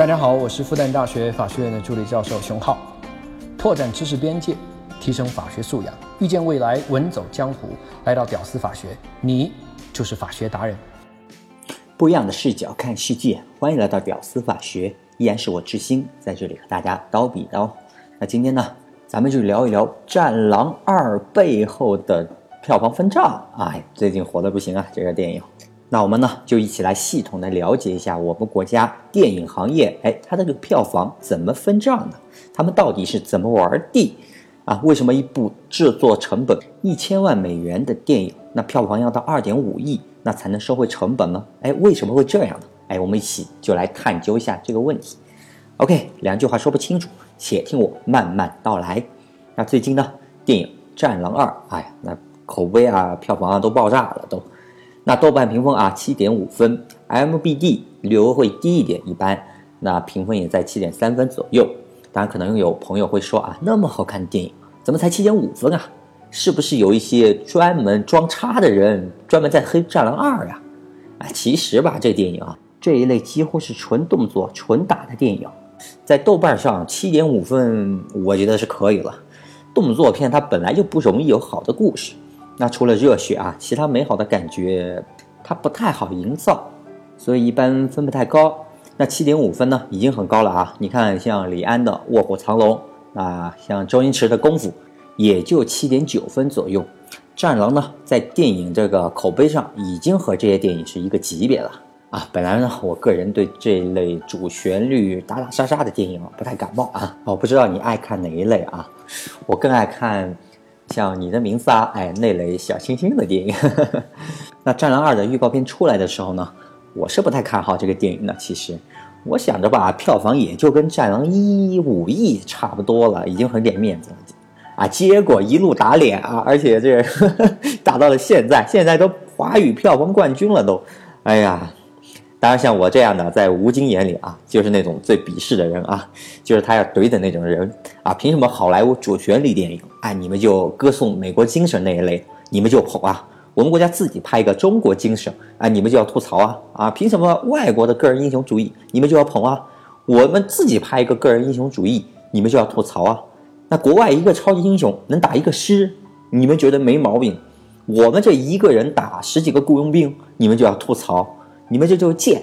大家好，我是复旦大学法学院的助理教授熊浩，拓展知识边界，提升法学素养，遇见未来，稳走江湖。来到屌丝法学，你就是法学达人。不一样的视角看世界，欢迎来到屌丝法学，依然是我志新在这里和大家刀比刀。那今天呢，咱们就聊一聊《战狼二》背后的票房分账。哎，最近火的不行啊，这个电影。那我们呢，就一起来系统的了解一下我们国家电影行业，哎，它的这个票房怎么分账的？他们到底是怎么玩的？啊，为什么一部制作成本一千万美元的电影，那票房要到二点五亿，那才能收回成本呢？哎，为什么会这样呢？哎，我们一起就来探究一下这个问题。OK，两句话说不清楚，且听我慢慢道来。那最近呢，电影《战狼二》，哎呀，那口碑啊、票房啊都爆炸了，都。那豆瓣评分啊，七点五分，MBD 略微会低一点，一般。那评分也在七点三分左右。当然，可能有朋友会说啊，那么好看的电影，怎么才七点五分啊？是不是有一些专门装叉的人，专门在黑《战狼二》呀？啊，其实吧，这电影啊，这一类几乎是纯动作、纯打的电影，在豆瓣上七点五分，我觉得是可以了。动作片它本来就不容易有好的故事。那除了热血啊，其他美好的感觉它不太好营造，所以一般分不太高。那七点五分呢，已经很高了啊！你看，像李安的《卧虎藏龙》，啊，像周星驰的《功夫》，也就七点九分左右。《战狼》呢，在电影这个口碑上，已经和这些电影是一个级别了啊！本来呢，我个人对这类主旋律打打杀杀的电影不太感冒啊。我不知道你爱看哪一类啊？我更爱看。像你的名字啊，哎，那类小清新的电影。那《战狼二》的预告片出来的时候呢，我是不太看好这个电影的。其实，我想着吧，票房也就跟《战狼一》五亿差不多了，已经很给面子了。啊，结果一路打脸啊，而且这 打到了现在，现在都华语票房冠军了都。哎呀！当然，像我这样的，在吴京眼里啊，就是那种最鄙视的人啊，就是他要怼的那种人啊。凭什么好莱坞主旋律电影，哎，你们就歌颂美国精神那一类，你们就捧啊？我们国家自己拍一个中国精神，哎，你们就要吐槽啊？啊，凭什么外国的个人英雄主义，你们就要捧啊？我们自己拍一个个人英雄主义，你们就要吐槽啊？那国外一个超级英雄能打一个师，你们觉得没毛病？我们这一个人打十几个雇佣兵，你们就要吐槽？你们这就贱，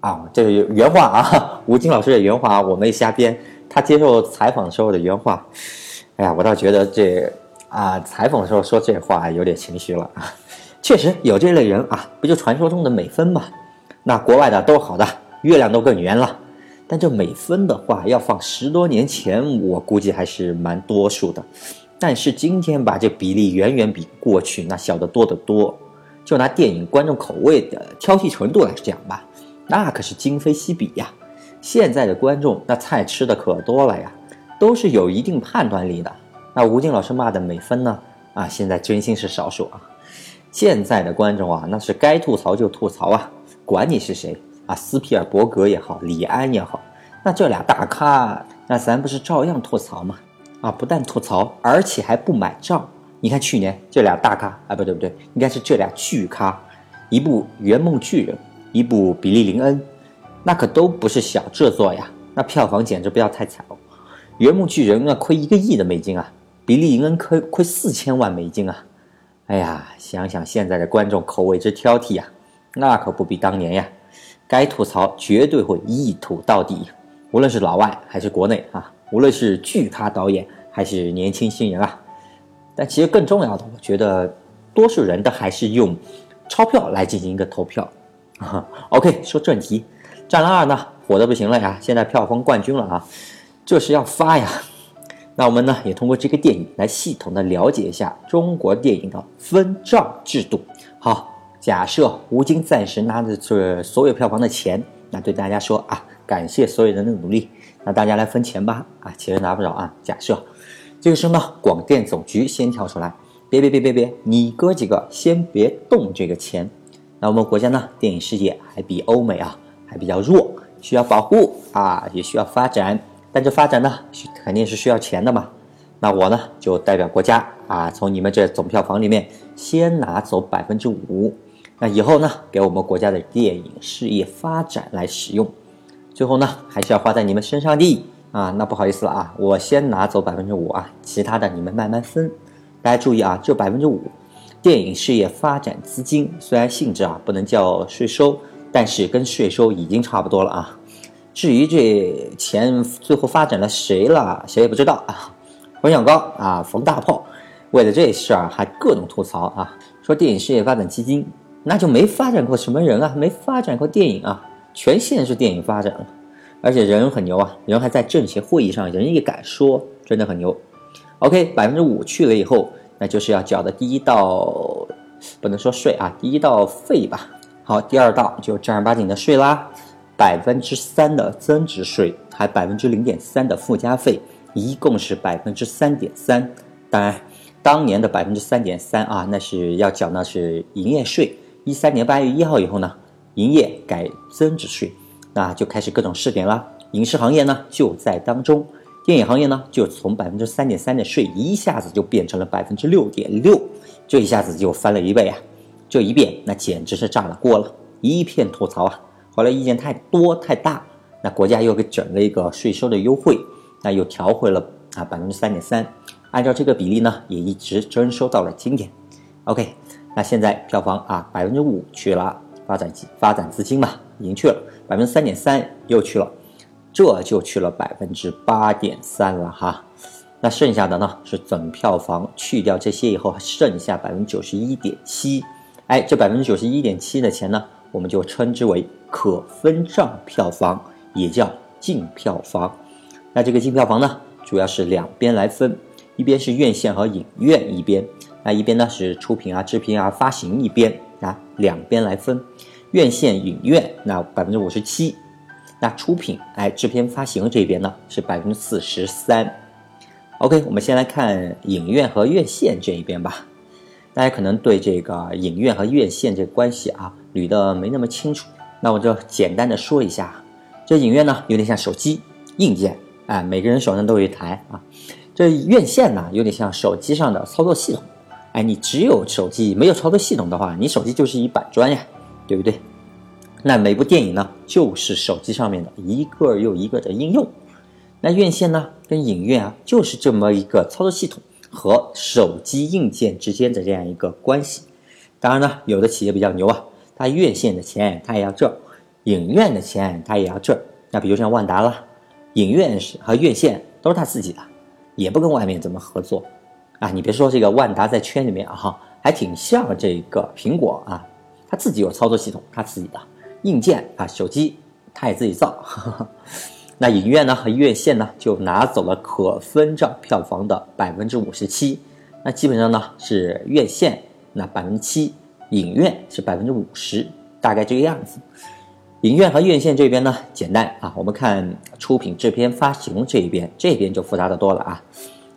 啊，这是原话啊，吴京老师的原话，我没瞎编。他接受采访时候的原话，哎呀，我倒觉得这啊，采访的时候说这话有点情绪了啊。确实有这类人啊，不就传说中的美分吗？那国外的都好的，月亮都更圆了。但这美分的话，要放十多年前，我估计还是蛮多数的。但是今天吧，这比例远远比过去那小得多得多。就拿电影观众口味的挑剔程度来讲吧，那可是今非昔比呀。现在的观众那菜吃的可多了呀，都是有一定判断力的。那吴京老师骂的美分呢？啊，现在真心是少数啊。现在的观众啊，那是该吐槽就吐槽啊，管你是谁啊，斯皮尔伯格也好，李安也好，那这俩大咖，那咱不是照样吐槽吗？啊，不但吐槽，而且还不买账。你看去年这俩大咖啊，不对不对，应该是这俩巨咖，一部《圆梦巨人》，一部《比利林恩》，那可都不是小制作呀，那票房简直不要太惨哦，《圆梦巨人》啊亏一个亿的美金啊，《比利林恩》亏亏四千万美金啊，哎呀，想想现在的观众口味之挑剔呀，那可不比当年呀，该吐槽绝对会一吐到底，无论是老外还是国内啊，无论是巨咖导演还是年轻新人啊。但其实更重要的，我觉得多数人都还是用钞票来进行一个投票。OK，说正题，《战狼二》呢火的不行了呀，现在票房冠军了啊，这是要发呀。那我们呢也通过这个电影来系统的了解一下中国电影的分账制度。好，假设吴京暂时拿着这所有票房的钱，那对大家说啊，感谢所有人的努力，那大家来分钱吧。啊，其实拿不着啊，假设。这个时候呢，广电总局先跳出来，别别别别别，你哥几个先别动这个钱。那我们国家呢，电影事业还比欧美啊还比较弱，需要保护啊，也需要发展。但这发展呢，肯定是需要钱的嘛。那我呢，就代表国家啊，从你们这总票房里面先拿走百分之五。那以后呢，给我们国家的电影事业发展来使用。最后呢，还是要花在你们身上的啊。那不好意思了啊，我先拿走百分之五啊，其他的你们慢慢分。大家注意啊，这百分之五，电影事业发展资金虽然性质啊不能叫税收，但是跟税收已经差不多了啊。至于这钱最后发展了谁了，谁也不知道啊。冯小刚啊，冯大炮，为了这事儿还各种吐槽啊，说电影事业发展基金那就没发展过什么人啊，没发展过电影啊，全线是电影发展了，而且人很牛啊，人还在政协会议上，人也敢说，真的很牛。OK，百分之五去了以后，那就是要缴的第一道，不能说税啊，第一道费吧。好，第二道就正儿八经的税啦，百分之三的增值税，还百分之零点三的附加费。一共是百分之三点三，当然，当年的百分之三点三啊，那是要缴纳是营业税。一三年八月一号以后呢，营业改增值税，那就开始各种试点了。影视行业呢就在当中，电影行业呢就从百分之三点三的税一下子就变成了百分之六点六，这一下子就翻了一倍啊！这一变那简直是炸了锅了，一片吐槽啊！后来意见太多太大，那国家又给整了一个税收的优惠。那又调回了啊百分之三点三，按照这个比例呢，也一直征收到了今天。OK，那现在票房啊百分之五去了，发展发展资金嘛已经去了，百分之三点三又去了，这就去了百分之八点三了哈。那剩下的呢是总票房去掉这些以后，剩下百分之九十一点七。哎，这百分之九十一点七的钱呢，我们就称之为可分账票房，也叫净票房。那这个净票房呢，主要是两边来分，一边是院线和影院一边，那一边呢是出品啊、制片啊、发行一边啊，两边来分。院线、影院那百分之五十七，那出品哎、制片、发行这边呢是百分之四十三。OK，我们先来看影院和院线这一边吧。大家可能对这个影院和院线这个关系啊捋得没那么清楚，那我就简单的说一下。这影院呢有点像手机硬件。哎，每个人手上都有一台啊。这院线呢，有点像手机上的操作系统。哎，你只有手机没有操作系统的话，你手机就是一板砖呀，对不对？那每部电影呢，就是手机上面的一个又一个的应用。那院线呢，跟影院啊，就是这么一个操作系统和手机硬件之间的这样一个关系。当然呢，有的企业比较牛啊，它院线的钱它也要挣，影院的钱它也要挣。那比如像万达了。影院是和院线都是他自己的，也不跟外面怎么合作，啊，你别说这个万达在圈里面啊，还挺像这个苹果啊，他自己有操作系统，他自己的硬件啊，手机他也自己造。那影院呢和院线呢就拿走了可分账票房的百分之五十七，那基本上呢是院线那百分之七，影院是百分之五十，大概这个样子。影院和院线这边呢，简单啊，我们看出品、制片、发行这一边，这边就复杂的多了啊。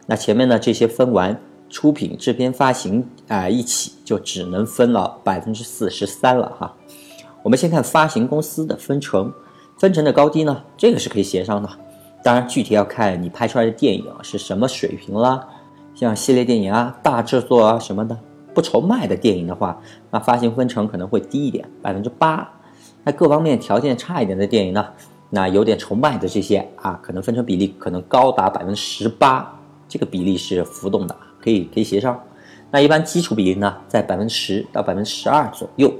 那前面呢这些分完，出品、制片、发行啊一起就只能分了百分之四十三了哈。我们先看发行公司的分成，分成的高低呢，这个是可以协商的，当然具体要看你拍出来的电影是什么水平啦。像系列电影啊、大制作啊什么的，不愁卖的电影的话，那发行分成可能会低一点，百分之八。那各方面条件差一点的电影呢？那有点愁卖的这些啊，可能分成比例可能高达百分之十八，这个比例是浮动的，可以可以协商。那一般基础比例呢，在百分之十到百分之十二左右。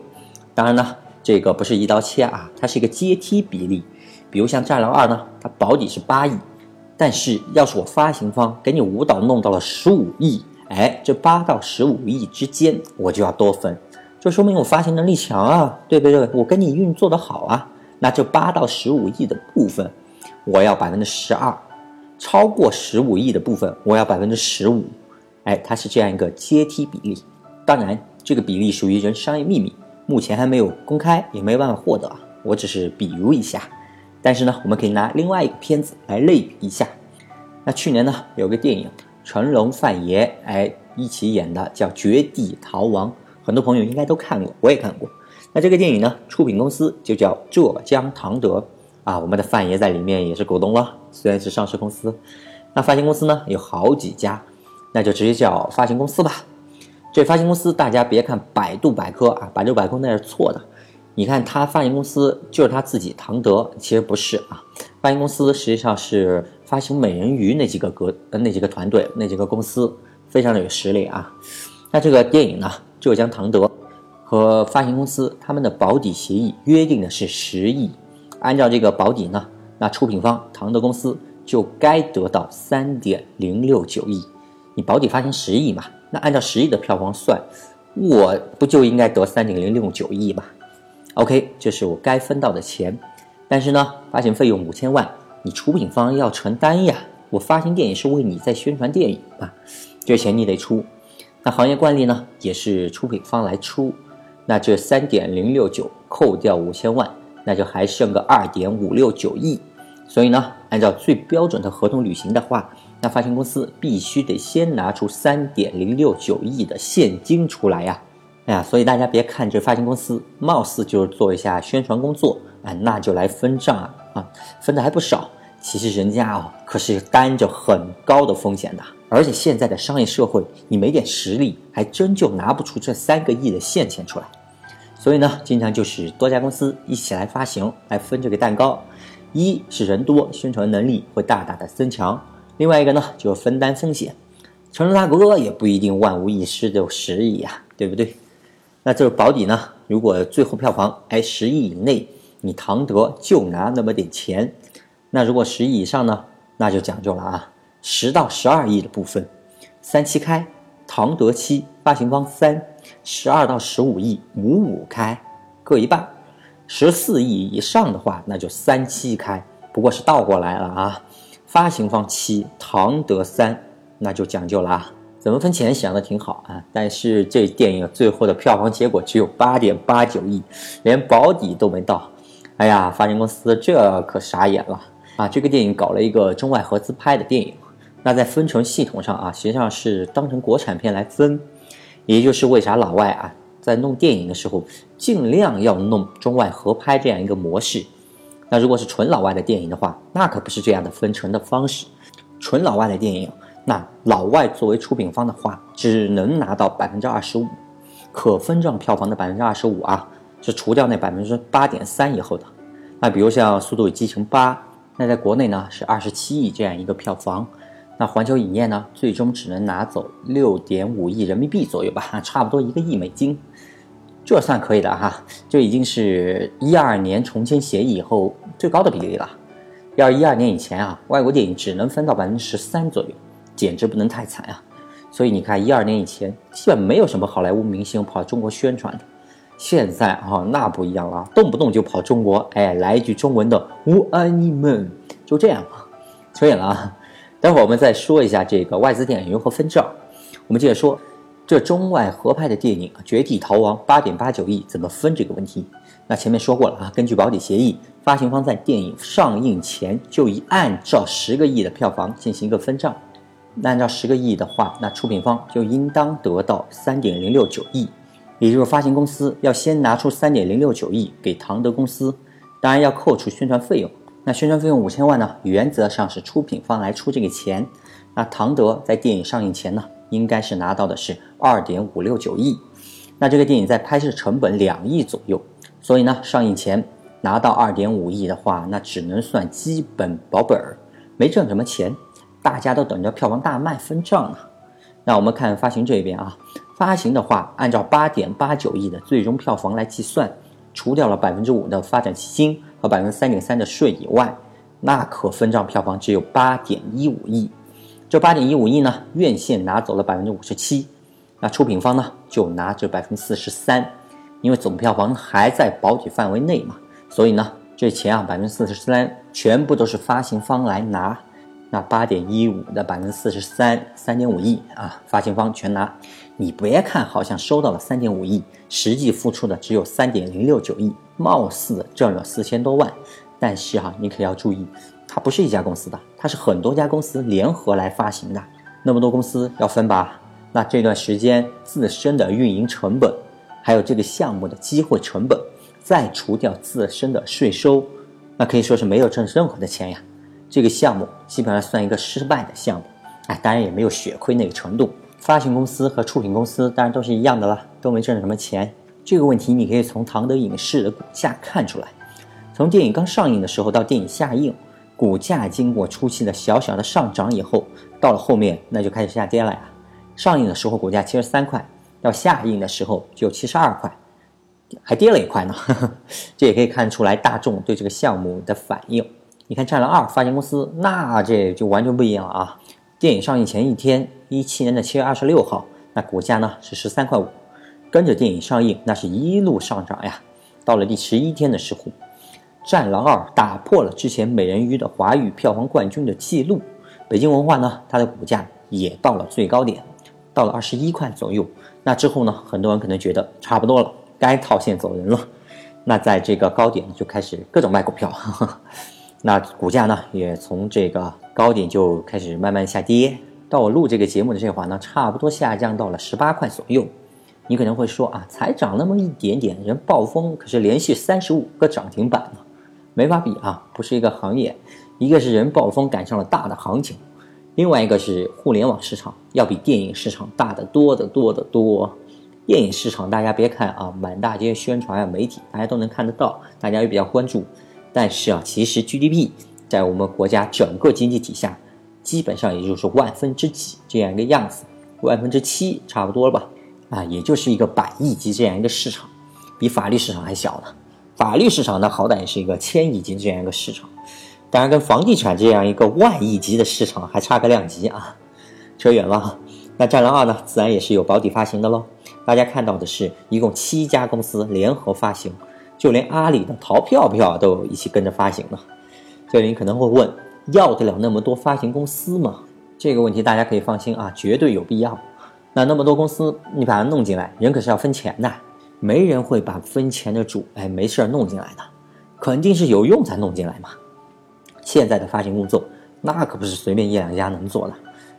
当然呢，这个不是一刀切啊，它是一个阶梯比例。比如像《战狼二》呢，它保底是八亿，但是要是我发行方给你舞蹈弄到了十五亿，哎，这八到十五亿之间我就要多分。这说明我发行能力强啊，对不对？我跟你运作的好啊，那这八到十五亿的部分，我要百分之十二；超过十五亿的部分，我要百分之十五。哎，它是这样一个阶梯比例。当然，这个比例属于人商业秘密，目前还没有公开，也没办法获得。我只是比如一下。但是呢，我们可以拿另外一个片子来类比一下。那去年呢，有个电影，成龙、范爷哎一起演的，叫《绝地逃亡》。很多朋友应该都看过，我也看过。那这个电影呢，出品公司就叫浙江唐德啊，我们的范爷在里面也是股东了，虽然是上市公司。那发行公司呢有好几家，那就直接叫发行公司吧。这发行公司大家别看百度百科啊，百度百科那是错的，你看他发行公司就是他自己唐德，其实不是啊，发行公司实际上是发行美人鱼那几个格那几个团队那几个公司非常的有实力啊。那这个电影呢，浙江唐德和发行公司他们的保底协议约定的是十亿，按照这个保底呢，那出品方唐德公司就该得到三点零六九亿。你保底发行十亿嘛，那按照十亿的票房算，我不就应该得三点零六九亿吗？OK，这是我该分到的钱，但是呢，发行费用五千万，你出品方要承担呀。我发行电影是为你在宣传电影嘛，这钱你得出。那行业惯例呢，也是出品方来出。那这三点零六九扣掉五千万，那就还剩个二点五六九亿。所以呢，按照最标准的合同履行的话，那发行公司必须得先拿出三点零六九亿的现金出来呀。哎呀，所以大家别看这发行公司貌似就是做一下宣传工作，哎，那就来分账啊，分的还不少。其实人家哦，可是担着很高的风险的。而且现在的商业社会，你没点实力，还真就拿不出这三个亿的现钱出来。所以呢，经常就是多家公司一起来发行，来分这个蛋糕。一是人多，宣传能力会大大的增强；另外一个呢，就是分担风险。成龙大哥也不一定万无一失的有十亿呀，对不对？那这个保底呢？如果最后票房哎十亿以内，你唐德就拿那么点钱；那如果十亿以上呢？那就讲究了啊，十到十二亿的部分，三七开，唐德七，发行方三；十二到十五亿，五五开，各一半；十四亿以上的话，那就三七开，不过是倒过来了啊，发行方七，唐德三，那就讲究了啊。怎么分钱想的挺好啊，但是这电影最后的票房结果只有八点八九亿，连保底都没到。哎呀，发行公司这可傻眼了啊！这个电影搞了一个中外合资拍的电影，那在分成系统上啊，实际上是当成国产片来分，也就是为啥老外啊在弄电影的时候尽量要弄中外合拍这样一个模式。那如果是纯老外的电影的话，那可不是这样的分成的方式，纯老外的电影。那老外作为出品方的话，只能拿到百分之二十五，可分账票房的百分之二十五啊，是除掉那百分之八点三以后的。那比如像《速度与激情八》，那在国内呢是二十七亿这样一个票房，那环球影业呢最终只能拿走六点五亿人民币左右吧，差不多一个亿美金，这算可以的哈，这已经是一二年重签协议以后最高的比例了。要一二年以前啊，外国电影只能分到百分之十三左右。简直不能太惨啊！所以你看，一二年以前基本没有什么好莱坞明星跑中国宣传的。现在啊，那不一样了，动不动就跑中国，哎，来一句中文的“我爱你们”，就这样啊。扯远了啊，待会儿我们再说一下这个外资电影如何分账。我们接着说，这中外合拍的电影《绝地逃亡》八点八九亿怎么分这个问题？那前面说过了啊，根据保底协议，发行方在电影上映前就已按照十个亿的票房进行一个分账。那按照十个亿的话，那出品方就应当得到三点零六九亿，也就是发行公司要先拿出三点零六九亿给唐德公司，当然要扣除宣传费用。那宣传费用五千万呢，原则上是出品方来出这个钱。那唐德在电影上映前呢，应该是拿到的是二点五六九亿。那这个电影在拍摄成本两亿左右，所以呢，上映前拿到二点五亿的话，那只能算基本保本儿，没挣什么钱。大家都等着票房大卖分账呢。那我们看发行这边啊，发行的话，按照八点八九亿的最终票房来计算，除掉了百分之五的发展基金和百分之三点三的税以外，那可分账票房只有八点一五亿。这八点一五亿呢，院线拿走了百分之五十七，那出品方呢就拿着百分之四十三，因为总票房还在保底范围内嘛，所以呢，这钱啊百分之四十三全部都是发行方来拿。那八点一五的百分之四十三，三点五亿啊，发行方全拿。你别看好像收到了三点五亿，实际付出的只有三点零六九亿，貌似挣了四千多万。但是哈，你可要注意，它不是一家公司的，它是很多家公司联合来发行的。那么多公司要分吧？那这段时间自身的运营成本，还有这个项目的机会成本，再除掉自身的税收，那可以说是没有挣任何的钱呀。这个项目基本上算一个失败的项目，哎，当然也没有血亏那个程度。发行公司和出品公司当然都是一样的了，都没挣什么钱，这个问题你可以从唐德影视的股价看出来。从电影刚上映的时候到电影下映，股价经过初期的小小的上涨以后，到了后面那就开始下跌了呀。上映的时候股价七十三块，到下映的时候就七十二块，还跌了一块呢。这也可以看出来大众对这个项目的反应。你看《战狼二》发行公司，那这就完全不一样了啊！电影上映前一天，一七年的七月二十六号，那股价呢是十三块五，跟着电影上映，那是一路上涨呀。到了第十一天的时候。《战狼二》打破了之前美人鱼的华语票房冠军的记录，北京文化呢，它的股价也到了最高点，到了二十一块左右。那之后呢，很多人可能觉得差不多了，该套现走人了。那在这个高点就开始各种卖股票，那股价呢也从这个高点就开始慢慢下跌。到我录这个节目的这会儿呢，差不多下降到了十八块左右。你可能会说啊，才涨那么一点点，人暴风可是连续三十五个涨停板呢。没法比啊，不是一个行业，一个是人暴风赶上了大的行情，另外一个是互联网市场要比电影市场大得多得多得多。电影市场大家别看啊，满大街宣传啊，媒体大家都能看得到，大家也比较关注。但是啊，其实 GDP 在我们国家整个经济体下，基本上也就是万分之几这样一个样子，万分之七差不多了吧？啊，也就是一个百亿级这样一个市场，比法律市场还小呢。法律市场呢，好歹也是一个千亿级这样一个市场，当然跟房地产这样一个万亿级的市场还差个量级啊，扯远了。那《战狼二》呢，自然也是有保底发行的喽。大家看到的是一共七家公司联合发行，就连阿里的淘票票都一起跟着发行呢。这里你可能会问，要得了那么多发行公司吗？这个问题大家可以放心啊，绝对有必要。那那么多公司，你把它弄进来，人可是要分钱的。没人会把分钱的主哎没事儿弄进来的，肯定是有用才弄进来嘛。现在的发行工作那可不是随便一两家能做的，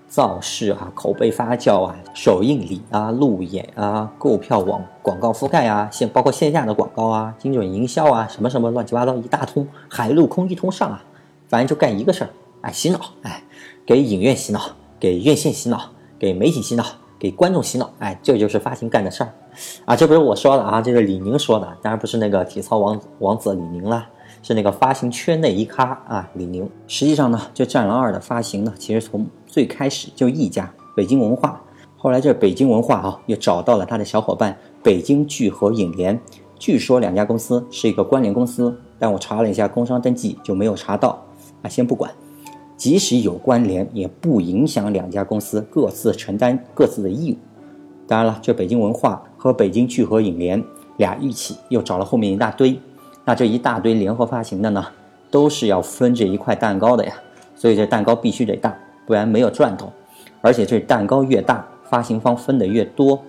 造势啊、口碑发酵啊、首映礼啊、路演啊、购票网广告覆盖啊，线包括线下的广告啊、精准营销啊，什么什么乱七八糟一大通，海陆空一通上啊，反正就干一个事儿，哎洗脑，哎给影院洗脑，给院线洗脑，给媒体洗脑。给观众洗脑，哎，这就是发行干的事儿，啊，这不是我说的啊，这是李宁说的，当然不是那个体操王王子李宁啦，是那个发行圈内一咖啊，李宁。实际上呢，这《战狼二》的发行呢，其实从最开始就一家北京文化，后来这北京文化啊，又找到了他的小伙伴北京聚合影联，据说两家公司是一个关联公司，但我查了一下工商登记就没有查到，啊，先不管。即使有关联，也不影响两家公司各自承担各自的义务。当然了，这北京文化和北京聚合影联俩一起又找了后面一大堆，那这一大堆联合发行的呢，都是要分这一块蛋糕的呀。所以这蛋糕必须得大，不然没有赚头。而且这蛋糕越大，发行方分的越多。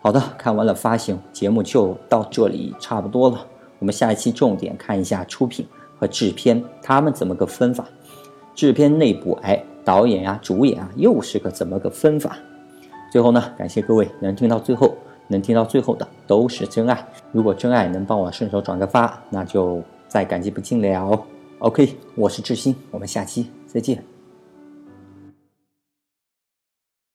好的，看完了发行节目就到这里差不多了。我们下一期重点看一下出品和制片他们怎么个分法。制片内部，哎，导演啊、主演啊，又是个怎么个分法？最后呢，感谢各位能听到最后，能听到最后的都是真爱。如果真爱能帮我顺手转个发，那就再感激不尽了。OK，我是志新，我们下期再见。